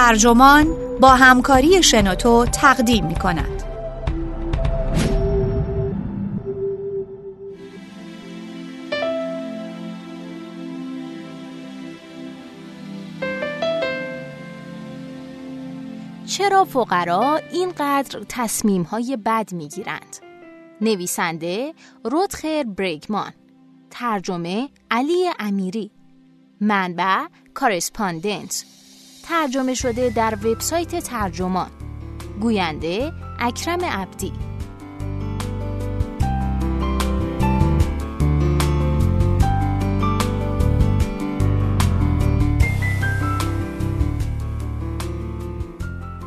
ترجمان با همکاری شنوتو تقدیم می کند. چرا فقرا اینقدر تصمیم های بد می گیرند؟ نویسنده رودخر برگمان ترجمه علی امیری منبع کارسپاندنت ترجمه شده در وبسایت ترجمان. گوینده اکرم عبدی.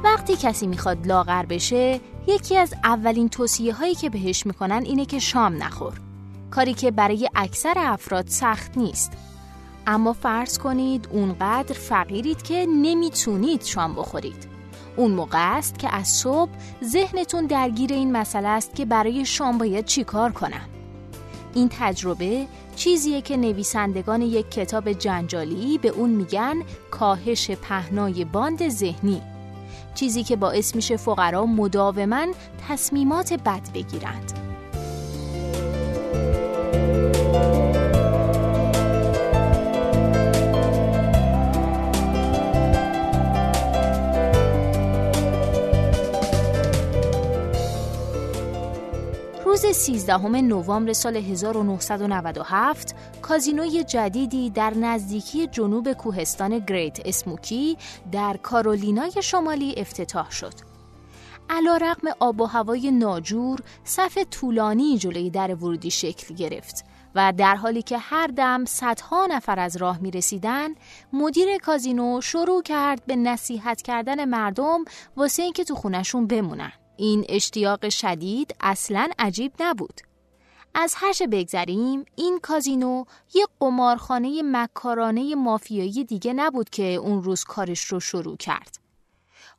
وقتی کسی می‌خواد لاغر بشه یکی از اولین توصیه هایی که بهش می‌کنن اینه که شام نخور. کاری که برای اکثر افراد سخت نیست. اما فرض کنید اونقدر فقیرید که نمی‌تونید شام بخورید. اون موقع است که از صبح ذهنتون درگیر این مسئله است که برای شام باید چیکار کنم. این تجربه چیزیه که نویسندگان یک کتاب جنجالی به اون میگن کاهش پهنای باند ذهنی. چیزی که باعث میشه فقرا مداوما تصمیمات بد بگیرند. روز 13 نوامبر سال 1997 کازینوی جدیدی در نزدیکی جنوب کوهستان گریت اسموکی در کارولینای شمالی افتتاح شد. علا رقم آب و هوای ناجور صف طولانی جلوی در ورودی شکل گرفت و در حالی که هر دم صدها نفر از راه می رسیدن مدیر کازینو شروع کرد به نصیحت کردن مردم واسه اینکه تو خونشون بمونن. این اشتیاق شدید اصلا عجیب نبود. از هرچه بگذریم این کازینو یک قمارخانه مکارانه مافیایی دیگه نبود که اون روز کارش رو شروع کرد.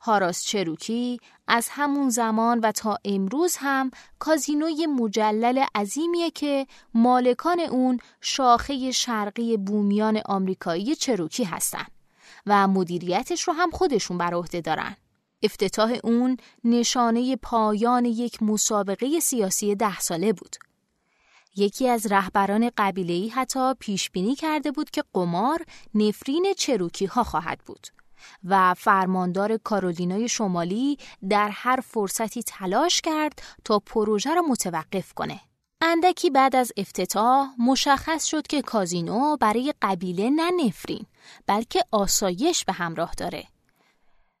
هاراس چروکی از همون زمان و تا امروز هم کازینوی مجلل عظیمیه که مالکان اون شاخه شرقی بومیان آمریکایی چروکی هستن و مدیریتش رو هم خودشون بر عهده دارن. افتتاح اون نشانه پایان یک مسابقه سیاسی ده ساله بود. یکی از رهبران قبیله‌ای حتی پیش بینی کرده بود که قمار نفرین چروکی ها خواهد بود و فرماندار کارولینای شمالی در هر فرصتی تلاش کرد تا پروژه را متوقف کنه. اندکی بعد از افتتاح مشخص شد که کازینو برای قبیله نه نفرین بلکه آسایش به همراه داره.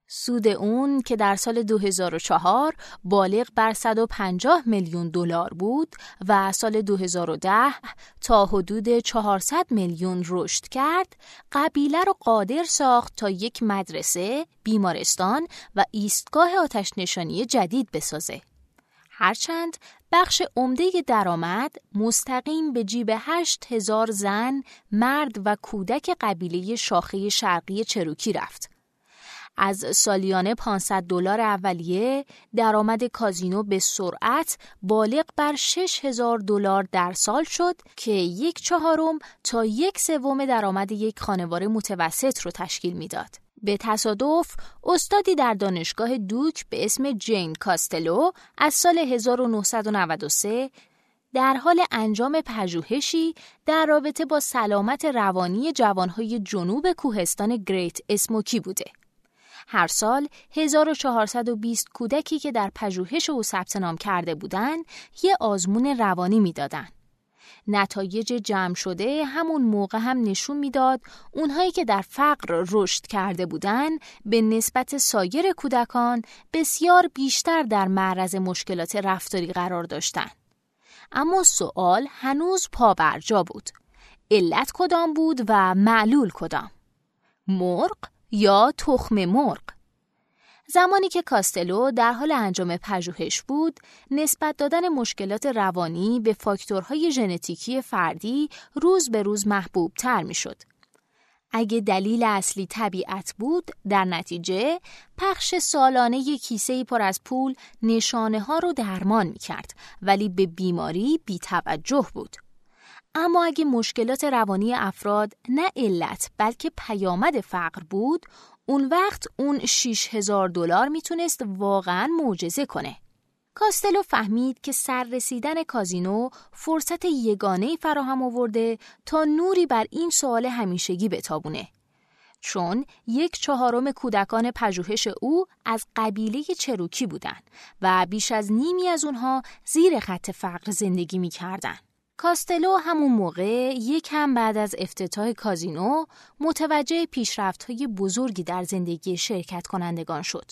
سود اون که در سال 2004 بالغ بر 150 میلیون دلار بود و سال 2010 تا حدود 400 میلیون رشد کرد، قبیله را قادر ساخت تا یک مدرسه، بیمارستان و ایستگاه آتش نشانی جدید بسازه. هرچند بخش عمده درآمد مستقیم به جیب هشت هزار زن، مرد و کودک قبیله شاخه شرقی چروکی رفت. از سالیانه 500 دلار اولیه درآمد کازینو به سرعت بالغ بر 6000 دلار در سال شد که یک چهارم تا یک سوم درآمد یک خانوار متوسط رو تشکیل می‌داد. به تصادف استادی در دانشگاه دوک به اسم جین کاستلو از سال 1993 در حال انجام پژوهشی در رابطه با سلامت روانی جوانهای جنوب کوهستان گریت اسموکی بوده. هر سال 1420 کودکی که در پژوهش او ثبت نام کرده بودند یه آزمون روانی می‌دادند. نتایج جمع شده همون موقع هم نشون می‌داد اونهایی که در فقر رشد کرده بودند به نسبت سایر کودکان بسیار بیشتر در معرض مشکلات رفتاری قرار داشتند. اما سوال هنوز پا بر جا بود. علت کدام بود و معلول کدام؟ مرغ یا تخم مرغ زمانی که کاستلو در حال انجام پژوهش بود، نسبت دادن مشکلات روانی به فاکتورهای ژنتیکی فردی روز به روز محبوب تر می شد. اگه دلیل اصلی طبیعت بود، در نتیجه پخش سالانه یک کیسه پر از پول نشانه ها رو درمان می کرد ولی به بیماری بی توجه بود. اما اگه مشکلات روانی افراد نه علت بلکه پیامد فقر بود اون وقت اون 6000 دلار می‌تونست واقعا معجزه کنه. کاستلو فهمید که سررسیدن کازینو فرصت یگانه فراهم آورده تا نوری بر این سوال همیشگی بتابونه. چون یک چهارم کودکان پژوهش او از قبیله چروکی بودند و بیش از نیمی از اونها زیر خط فقر زندگی می کردن. کاستلو همون موقع یک هم بعد از افتتاح کازینو متوجه پیشرفت های بزرگی در زندگی شرکت کنندگان شد.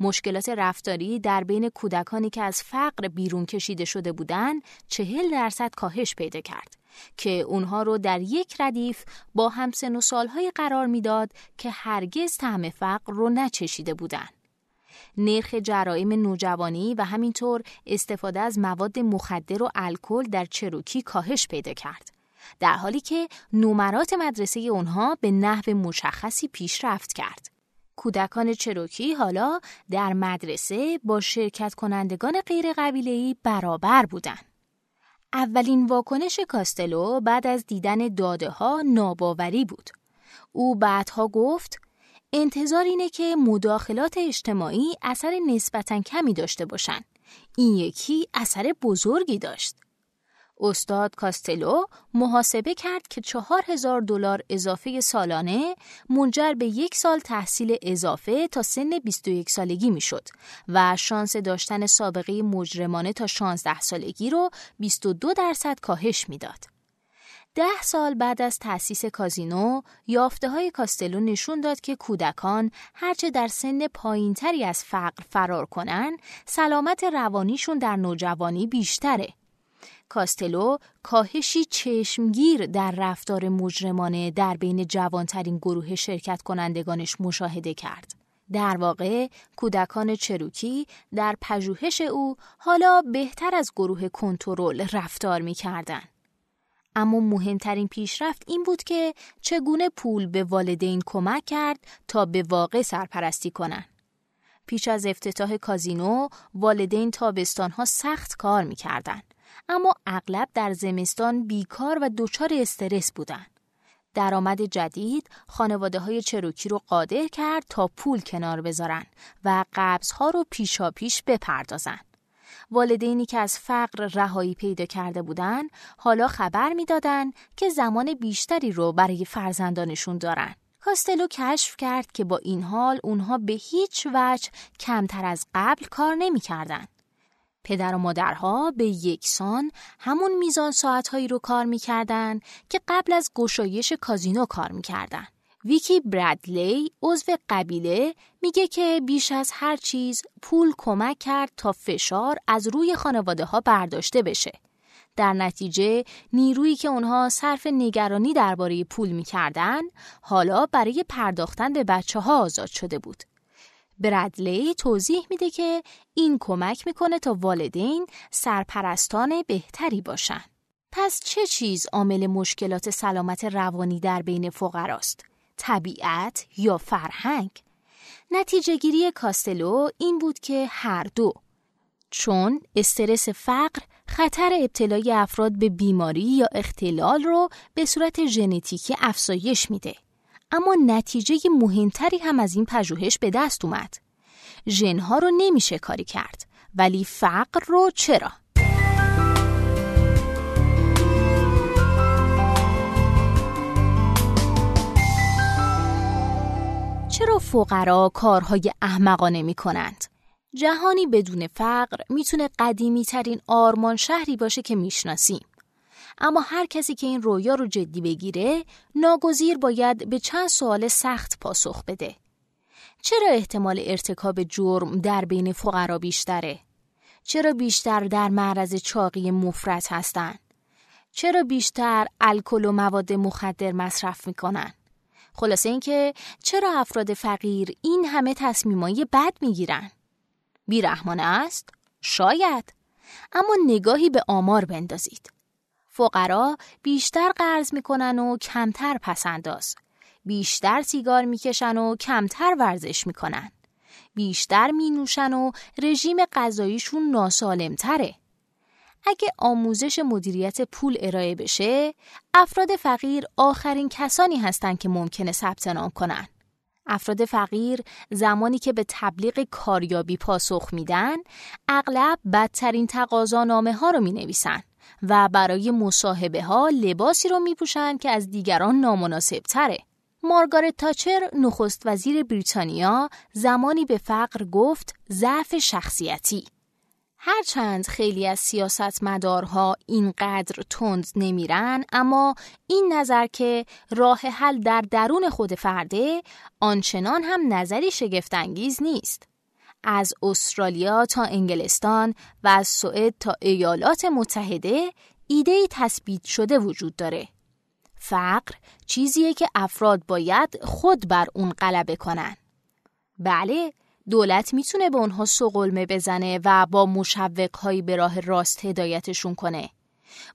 مشکلات رفتاری در بین کودکانی که از فقر بیرون کشیده شده بودند چهل درصد کاهش پیدا کرد که اونها رو در یک ردیف با همسن و سالهای قرار می‌داد که هرگز طعم فقر رو نچشیده بودند. نرخ جرائم نوجوانی و همینطور استفاده از مواد مخدر و الکل در چروکی کاهش پیدا کرد. در حالی که نمرات مدرسه اونها به نحو مشخصی پیشرفت کرد. کودکان چروکی حالا در مدرسه با شرکت کنندگان غیر قبیله‌ای برابر بودند. اولین واکنش کاستلو بعد از دیدن داده ها ناباوری بود. او بعدها گفت انتظار اینه که مداخلات اجتماعی اثر نسبتا کمی داشته باشند. این یکی اثر بزرگی داشت. استاد کاستلو محاسبه کرد که چهار هزار دلار اضافه سالانه منجر به یک سال تحصیل اضافه تا سن 21 سالگی می‌شد و شانس داشتن سابقه مجرمانه تا 16 سالگی رو 22 درصد کاهش می‌داد. ده سال بعد از تأسیس کازینو، یافته های کاستلو نشون داد که کودکان هرچه در سن پایینتری از فقر فرار کنن، سلامت روانیشون در نوجوانی بیشتره. کاستلو کاهشی چشمگیر در رفتار مجرمانه در بین جوانترین گروه شرکت کنندگانش مشاهده کرد. در واقع کودکان چروکی در پژوهش او حالا بهتر از گروه کنترل رفتار می کردن. اما مهمترین پیشرفت این بود که چگونه پول به والدین کمک کرد تا به واقع سرپرستی کنند. پیش از افتتاح کازینو والدین تابستانها سخت کار می‌کردند اما اغلب در زمستان بیکار و دچار استرس بودند. درآمد جدید خانواده های چروکی رو قادر کرد تا پول کنار بذارن و قبض ها رو پیشا پیش بپردازن. والدینی که از فقر رهایی پیدا کرده بودند حالا خبر می‌دادند که زمان بیشتری رو برای فرزندانشون دارن. کاستلو کشف کرد که با این حال اونها به هیچ وجه کمتر از قبل کار نمی‌کردند. پدر و مادرها به یکسان همون میزان ساعتهایی رو کار می‌کردن که قبل از گشایش کازینو کار می‌کردن. ویکی برادلی عضو قبیله میگه که بیش از هر چیز پول کمک کرد تا فشار از روی خانواده ها برداشته بشه. در نتیجه نیرویی که اونها صرف نگرانی درباره پول می‌کردن حالا برای پرداختن به بچه ها آزاد شده بود. برادلی توضیح میده که این کمک می‌کنه تا والدین سرپرستان بهتری باشن. پس چه چیز عامل مشکلات سلامت روانی در بین فقراست؟ طبیعت یا فرهنگ؟ نتیجه گیری کاستلو این بود که هر دو چون استرس فقر خطر ابتلای افراد به بیماری یا اختلال رو به صورت ژنتیکی افزایش میده. اما نتیجه مهمتری هم از این پژوهش به دست اومد. ژنها رو نمیشه کاری کرد ولی فقر رو چرا؟ چرا فقرا کارهای احمقانه می کنند؟ جهانی بدون فقر می‌تونه قدیمی ترین آرمان شهری باشه که می‌شناسیم. اما هر کسی که این رویا رو جدی بگیره ناگزیر باید به چند سوال سخت پاسخ بده. چرا احتمال ارتکاب جرم در بین فقرا بیشتره؟ چرا بیشتر در معرض چاقی مفرط هستند؟ چرا بیشتر الکل و مواد مخدر مصرف می‌کنن؟ خلاصه اینکه چرا افراد فقیر این همه تصمیمای بد می‌گیرن؟ بیرحمانه است؟ شاید. اما نگاهی به آمار بندازید. فقرا بیشتر قرض می‌کنن و کمتر پسنداز. بیشتر سیگار می‌کشن و کمتر ورزش می‌کنن. بیشتر مینوشن و رژیم غذاییشون ناسالمتره. اگه آموزش مدیریت پول ارائه بشه، افراد فقیر آخرین کسانی هستند که ممکنه ثبت نام کنن. افراد فقیر زمانی که به تبلیغ کاریابی پاسخ میدن، اغلب بدترین تقاضانامه ها رو می نویسن و برای مصاحبه ها لباسی رو می پوشن که از دیگران نامناسب تره. مارگارت تاچر نخست وزیر بریتانیا زمانی به فقر گفت ضعف شخصیتی هرچند خیلی از سیاستمدارها اینقدر تند نمیرن اما این نظر که راه حل در درون خود فرده آنچنان هم نظری شگفتانگیز نیست. از استرالیا تا انگلستان و از سوئد تا ایالات متحده ایده تثبیت شده وجود داره. فقر چیزیه که افراد باید خود بر اون غلبه کنن. بله دولت می‌تونه به اونها سقلمه بزنه و با مشوقهایی به راه راست هدایتشون کنه.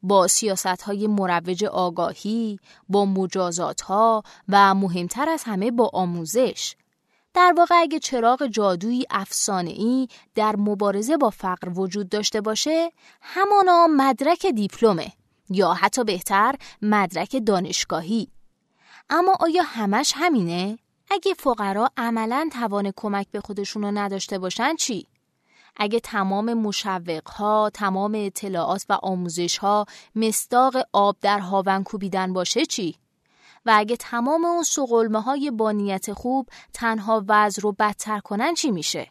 با سیاست های مروج آگاهی، با مجازات ها و مهمتر از همه با آموزش. در واقع اگه چراغ جادویی افسانه ای در مبارزه با فقر وجود داشته باشه، همانا مدرک دیپلمه یا حتی بهتر مدرک دانشگاهی. اما آیا همش همینه؟ اگه فقرا عملا توان کمک به خودشون نداشته باشن چی؟ اگه تمام مشوق ها، تمام اطلاعات و آموزش ها مستاق آب در هاون کوبیدن باشه چی؟ و اگه تمام اون سقلمه های با نیت خوب تنها وضع رو بدتر کنن چی میشه؟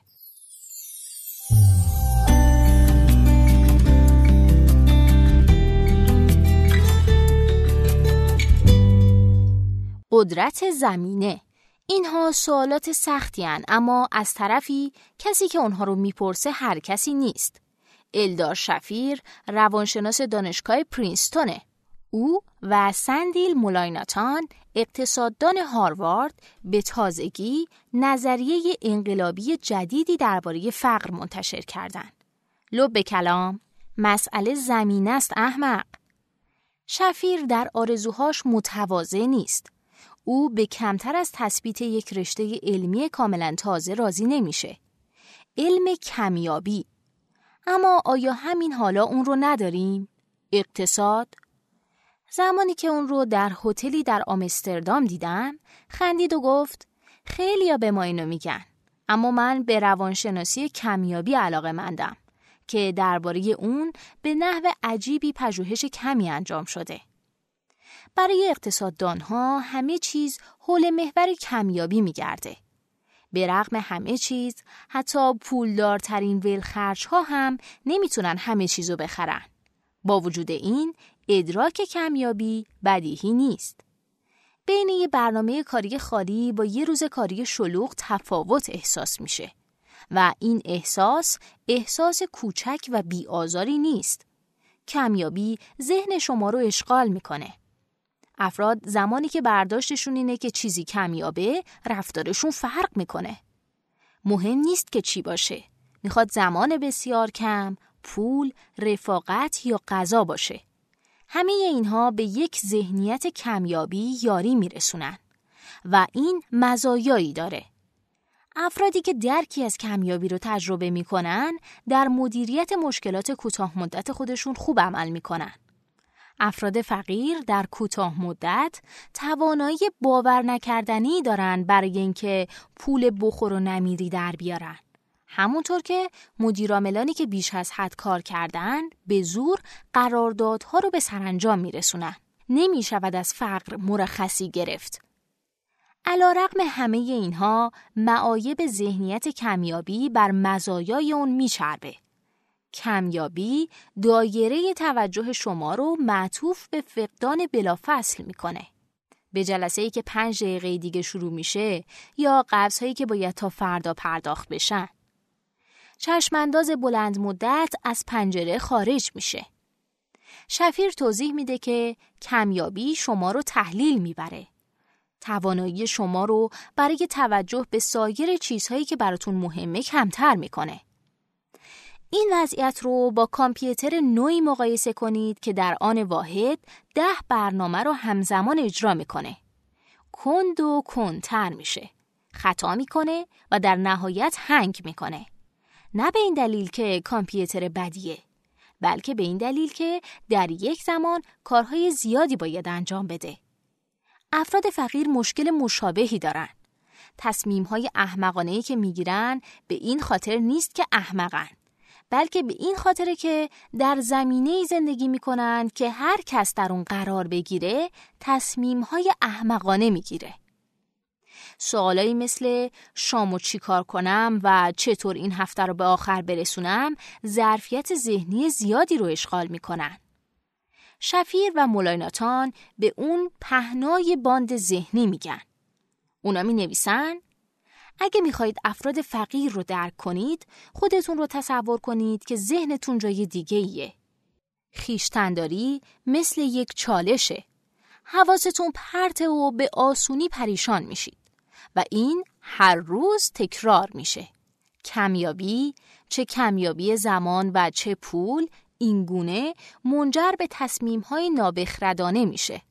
قدرت زمینه اینها سوالات سختی هن اما از طرفی کسی که اونها رو می‌پرسه هر کسی نیست. الدار شفیر روانشناس دانشگاه پرینستونه. او و سندیل مولایناتان اقتصاددان هاروارد به تازگی نظریه انقلابی جدیدی درباره فقر منتشر کردند. لب کلام مسئله زمین است احمق. شفیر در آرزوهاش متواضع نیست. او به کمتر از تثبیت یک رشته علمی کاملا تازه راضی نمیشه. علم کمیابی اما آیا همین حالا اون رو نداریم؟ اقتصاد؟ زمانی که اون رو در هتلی در آمستردام دیدم خندید و گفت خیلی به ما اینو میگن اما من به روانشناسی کمیابی علاقه مندم که درباره اون به نحو عجیبی پژوهش کمی انجام شده. برای اقتصاددانها همه چیز حول محور کمیابی میگرده. به رغم همه چیز حتی پولدارترین ولخرج ها هم نمی‌تونن همه چیزو بخرن. با وجود این ادراک کمیابی بدیهی نیست. بین یه برنامه کاری خالی با یه روز کاری شلوغ تفاوت احساس میشه و این احساس احساس کوچک و بیآزاری نیست. کمیابی ذهن شما رو اشغال می‌کنه. افراد زمانی که برداشتشون اینه که چیزی کمیابه رفتارشون فرق می‌کنه. مهم نیست که چی باشه. می‌خواد زمان بسیار کم، پول، رفاقت یا غذا باشه. همه اینها به یک ذهنیت کمیابی یاری میرسونن و این مزایایی داره. افرادی که درکی از کمیابی رو تجربه می‌کنن در مدیریت مشکلات کوتاه مدت خودشون خوب عمل می‌کنن. افراد فقیر در کوتاه مدت توانایی باور نکردنی دارند برای اینکه پول بخور و نمیری در بیارن. همونطور که مدیراملانی که بیش از حد کار کردن به زور قراردادها رو به سرانجام میرسونن. نمی شود از فقر مرخصی گرفت. علا رقم همه اینها معایب ذهنیت کمیابی بر مزایای اون میچربه. کمیابی دایره توجه شما رو معطوف به فقدان بلافصل می‌کنه. به جلسه ای که پنج دقیقه دیگه شروع میشه یا قبض هایی که باید تا فردا پرداخت بشن. چشمانداز بلند مدت از پنجره خارج میشه. شفیر توضیح میده که کمیابی شما رو تحلیل می‌بره. توانایی شما رو برای توجه به سایر چیزهایی که براتون مهمه کمتر می‌کنه. این وضعیت رو با کامپیوتر نوعی مقایسه کنید که در آن واحد ده برنامه رو همزمان اجرا می‌کنه. کند و کندتر میشه. خطا می‌کنه و در نهایت هنگ می‌کنه. نه به این دلیل که کامپیوتر بدیه بلکه به این دلیل که در یک زمان کارهای زیادی باید انجام بده. افراد فقیر مشکل مشابهی دارن. تصمیم های احمقانه که می‌گیرن به این خاطر نیست که احمقن. بلکه به این خاطره که در زمینه زندگی می‌کنن که هر کس در اون قرار بگیره تصمیم های احمقانه می‌گیره. سوالایی مثل شامو چی کار کنم و چطور این هفته رو به آخر برسونم ظرفیت ذهنی زیادی رو اشغال می‌کنن. شفیر و ملایناتان به اون پهنای باند ذهنی میگن. اونا می نویسن اگه می‌خواهید افراد فقیر رو درک کنید خودتون رو تصور کنید که ذهنتون جای دیگه ایه. خیشتنداری مثل یک چالشه. حواستون پرته و به آسونی پریشان میشید و این هر روز تکرار میشه. کمیابی، چه کمیابی زمان و چه پول اینگونه منجر به تصمیم های نابخردانه میشه.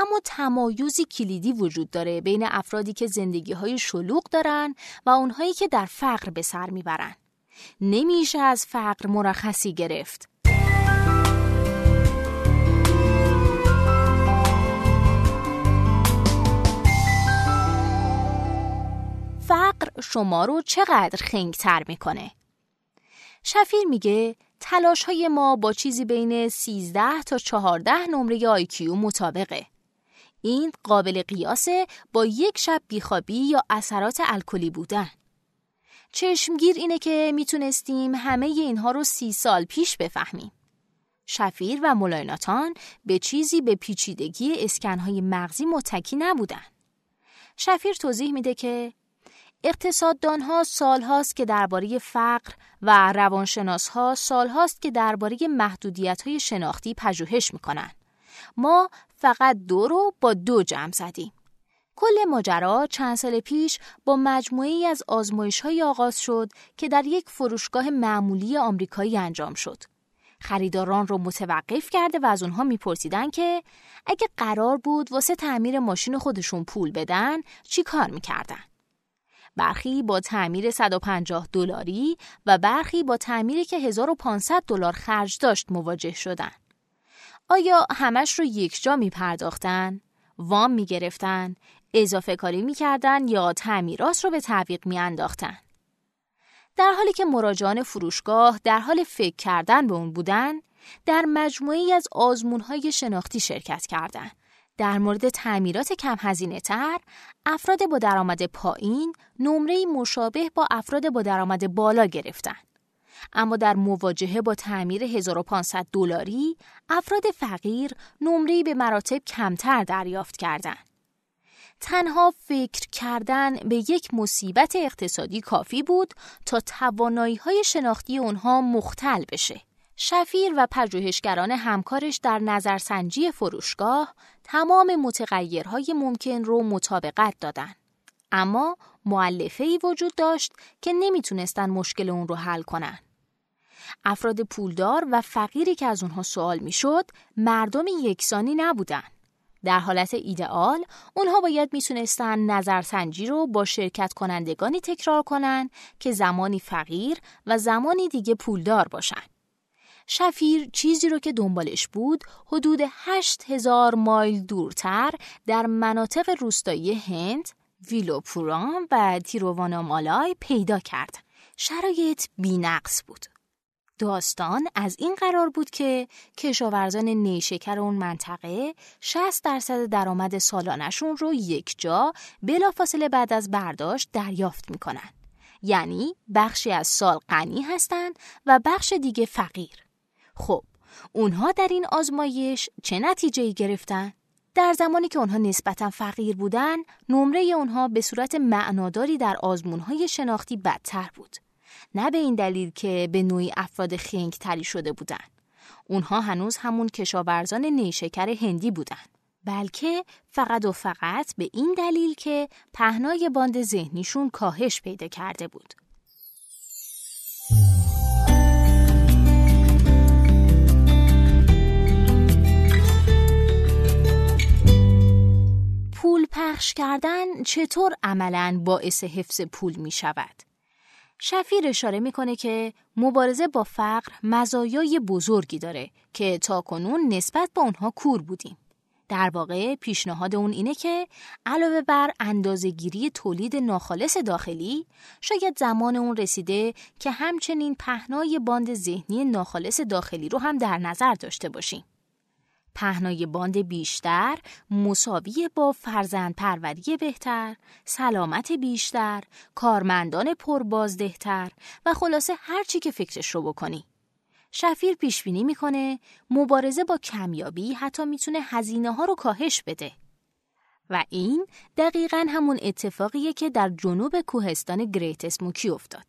اما تمایزی کلیدی وجود داره بین افرادی که زندگی های شلوغ دارن و اونهایی که در فقر به سر می‌برن. نمیشه از فقر مرخصی گرفت. فقر شما رو چقدر خنگتر می‌کنه؟ شفیر میگه تلاش های ما با چیزی بین 13 تا 14 نمره آیکیو مطابقه. این قابل قیاسه با یک شب بیخوابی یا اثرات الکلی بودن. چشمگیر اینه که می‌تونستیم همه اینها رو سی سال پیش بفهمیم. شفیر و ملایناتان به چیزی به پیچیدگی اسکنهای مغزی متکی نبودن. شفیر توضیح میده که اقتصاددانها سالهاست که درباره فقر و روانشناسها سالهاست که درباره محدودیت‌های شناختی پژوهش می‌کنن. ما فقط دو رو با دو جمع زدیم. کل ماجرا چند سال پیش با مجموعی از آزمایش های آغاز شد که در یک فروشگاه معمولی آمریکایی انجام شد. خریداران رو متوقف کرده و از اونها میپرسیدن که اگه قرار بود واسه تعمیر ماشین خودشون پول بدن چی کار می‌کردن؟ برخی با تعمیر 150 دلاری و برخی با تعمیری که 1500 دلار خرج داشت مواجه شدند. آیا همش رو یک جا می پرداختن؟ وام می گرفتن؟ اضافه کاری می کردن یا تعمیرات رو به تعویق می انداختن؟ در حالی که مراجعان فروشگاه در حال فکر کردن به اون بودن، در مجموعی از آزمونهای شناختی شرکت کردند. در مورد تعمیرات کم هزینه تر، افراد با درآمد پایین نمره مشابه با افراد با درآمد بالا گرفتند. اما در مواجهه با تعمیر 1500 دلاری افراد فقیر نمره به مراتب کمتر دریافت کردند. تنها فکر کردن به یک مصیبت اقتصادی کافی بود تا توانایی های شناختی اونها مختل بشه. شفیر و پژوهشگران همکارش در نظرسنجی فروشگاه تمام متغیرهای ممکن رو مطابقت دادن. اما معلفه ای وجود داشت که نمی‌تونستن مشکل اون رو حل کنن. افراد پولدار و فقیری که از اونها سوال می‌شد مردم یکسانی نبودن. در حالت ایدئال اونها باید می‌تونستن نظرسنجی رو با شرکت کنندگانی تکرار کنن که زمانی فقیر و زمانی دیگه پولدار باشن. شفیر چیزی رو که دنبالش بود حدود هشت هزار مایل دورتر در مناطق روستایی هند، ویلوپوران و تیرووانامالای پیدا کرد. شرایط بینقص بود. داستان از این قرار بود که کشاورزان نیشکر اون منطقه 60 درصد درآمد سالانشون رو یک جا بلافاصله بعد از برداشت دریافت می‌کنن. یعنی بخشی از سال غنی هستند و بخش دیگه فقیر. خب اونها در این آزمایش چه نتیجه گرفتن؟ در زمانی که اونها نسبتا فقیر بودن، نمره اونها به صورت معناداری در آزمونهای شناختی بدتر بود. نه به این دلیل که به نوعی افراد خنگ تری شده بودن. اونها هنوز همون کشاورزان نیشکر هندی بودن. بلکه فقط و فقط به این دلیل که پهنای باند ذهنیشون کاهش پیدا کرده بود. پول پخش کردن چطور عملا باعث حفظ پول می شود؟ شفیر اشاره می‌کنه که مبارزه با فقر مزایای بزرگی داره که تا کنون نسبت به اونها کور بودیم. در واقع پیشنهاد اون اینه که علاوه بر اندازهگیری تولید ناخالص داخلی شاید زمان اون رسیده که همچنین پهنای باند ذهنی ناخالص داخلی رو هم در نظر داشته باشیم. پهنای باند بیشتر مساوی با فرزند پروری بهتر، سلامت بیشتر، کارمندان پربازدهتر و خلاصه هر چی که فکرش رو بکنی. شفیر پیش بینی می‌کنه مبارزه با کمیابی حتی می‌تونه هزینه ها رو کاهش بده. و این دقیقا همون اتفاقیه که در جنوب کوهستان گریت اسموکی افتاد.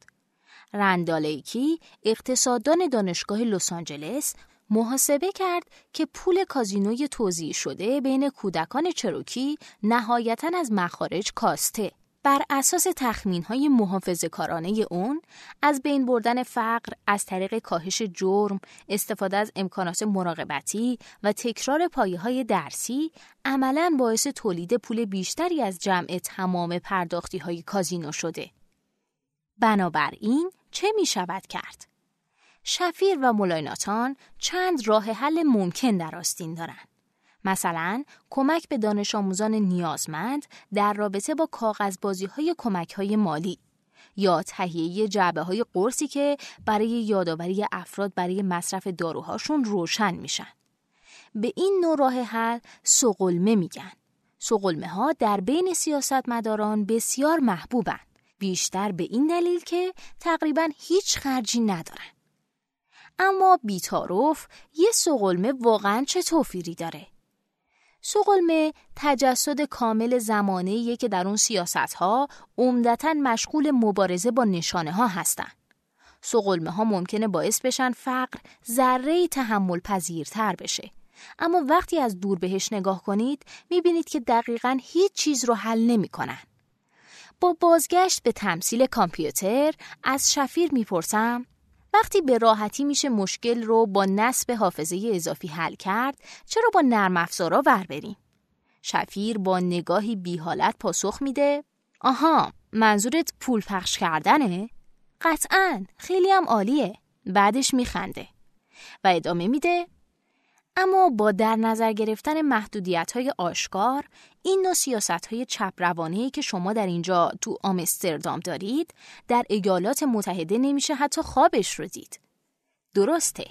رندالیکی اقتصاددان دانشگاه لس آنجلس محاسبه کرد که پول کازینوی توزیع شده بین کودکان چروکی نهایتا از مخارج کاسته. بر اساس تخمین های محافظ کارانه اون از بین بردن فقر از طریق کاهش جرم، استفاده از امکانات مراقبتی و تکرار پایه های درسی عملا باعث تولید پول بیشتری از جمع تمام پرداختی های کازینو شده. بنابراین چه می شود کرد؟ شفیر و ملایناتان چند راه حل ممکن در آستین دارند. مثلا کمک به دانش آموزان نیازمند در رابطه با کاغذبازی های کمک های مالی یا تهیه جعبه های قرصی که برای یادآوری افراد برای مصرف داروهاشون روشن میشن. به این نوع راه حل سقلمه میگن. سقلمه ها در بین سیاستمداران بسیار محبوبن. بیشتر به این دلیل که تقریبا هیچ خرجی ندارن. اما بیتاروف یه سقلمه واقعا چه توفیری داره؟ سقلمه تجسد کامل زمانه که در اون سیاست ها عمدتا مشغول مبارزه با نشانه ها هستن. سقلمه ها ممکنه باعث بشن فقر ذره تحمل پذیرتر بشه. اما وقتی از دور بهش نگاه کنید می‌بینید که دقیقا هیچ چیز رو حل نمی‌کنن. با بازگشت به تمثیل کامپیوتر از شفیر می‌پرسم وقتی به راحتی میشه مشکل رو با نصب حافظه اضافی حل کرد چرا با نرم افزارا ور بریم؟ شفیر با نگاهی بی حالت پاسخ میده آها منظورت پول پخش کردنه؟ قطعا خیلی هم عالیه بعدش میخنده و ادامه میده اما با در نظر گرفتن محدودیت های آشکار این نوع سیاست های چپ که شما در اینجا تو آمستردام دارید در ایالات متحده نمیشه حتی خوابش رو دید. درسته.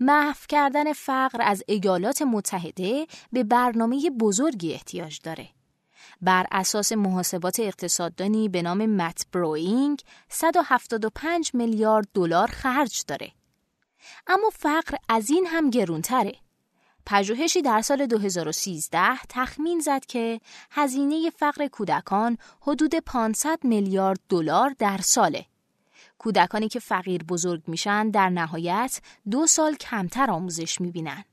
محو کردن فقر از ایالات متحده به برنامه بزرگی احتیاج داره. بر اساس محاسبات اقتصاددانی به نام مت بروینگ 175 میلیارد دلار خرج داره. اما فقر از این هم گرونتره. پژوهشی در سال 2013 تخمین زد که هزینه فقر کودکان حدود 500 میلیارد دلار در ساله. کودکانی که فقیر بزرگ میشن در نهایت دو سال کمتر آموزش می‌بینن.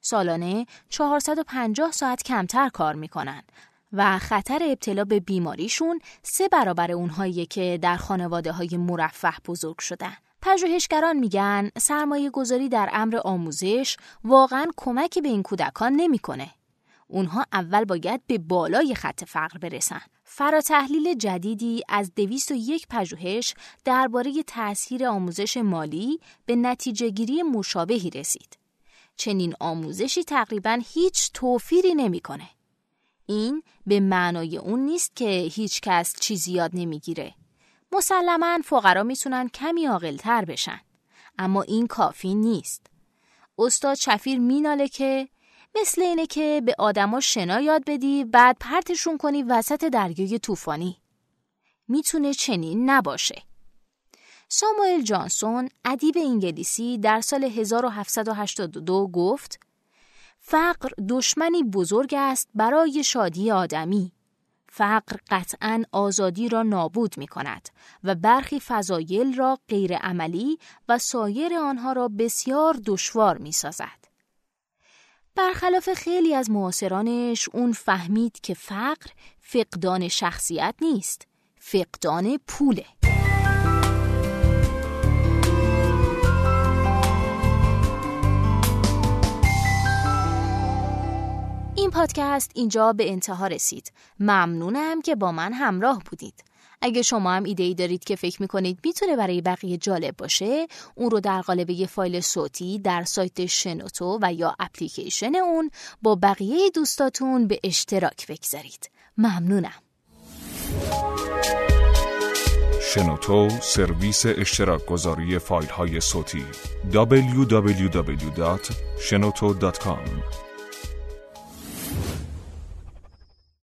سالانه 450 ساعت کمتر کار می‌کنن و خطر ابتلا به بیماریشون سه برابر اونهایی که در خانواده های مرفه بزرگ شدن. پژوهشگران میگن سرمایه گذاری در امر آموزش واقعا کمکی به این کودکان نمی‌کنه. اونها اول باید به بالای خط فقر برسن. فراتحلیل جدیدی از یک پژوهش درباره تأثیر آموزش مالی به نتیجه گیری مشابهی رسید. چنین آموزشی تقریبا هیچ توفیری نمی‌کنه. این به معنای اون نیست که هیچ کس چیزی یاد نمی‌گیره. مسلما فقرا می‌تونن کمی عاقلتر بشن. اما این کافی نیست. استاد شفیر میناله که مثل اینه که به آدما شنا یاد بدی بعد پرتشون کنی وسط دریای طوفانی. می‌تونه چنین نباشه. ساموئل جانسون ادیب انگلیسی در سال 1782 گفت فقر دشمنی بزرگ است برای شادی آدمی. فقر قطعا آزادی را نابود می کند و برخی فضایل را غیر عملی و سایر آنها را بسیار دشوار می سازد. برخلاف خیلی از معاصرانش اون فهمید که فقر فقدان شخصیت نیست، فقدان پوله. این پادکست اینجا به انتها رسید. ممنونم که با من همراه بودید. اگه شما هم ایده ای دارید که فکر می‌کنید می‌تونه برای بقیه جالب باشه اون رو در قالب یه فایل صوتی در سایت شنوتو و یا اپلیکیشن اون با بقیه دوستاتون به اشتراک بگذارید ممنونم شنوتو سرویس اشتراک گذاری فایل های صوتی www.shenoto.com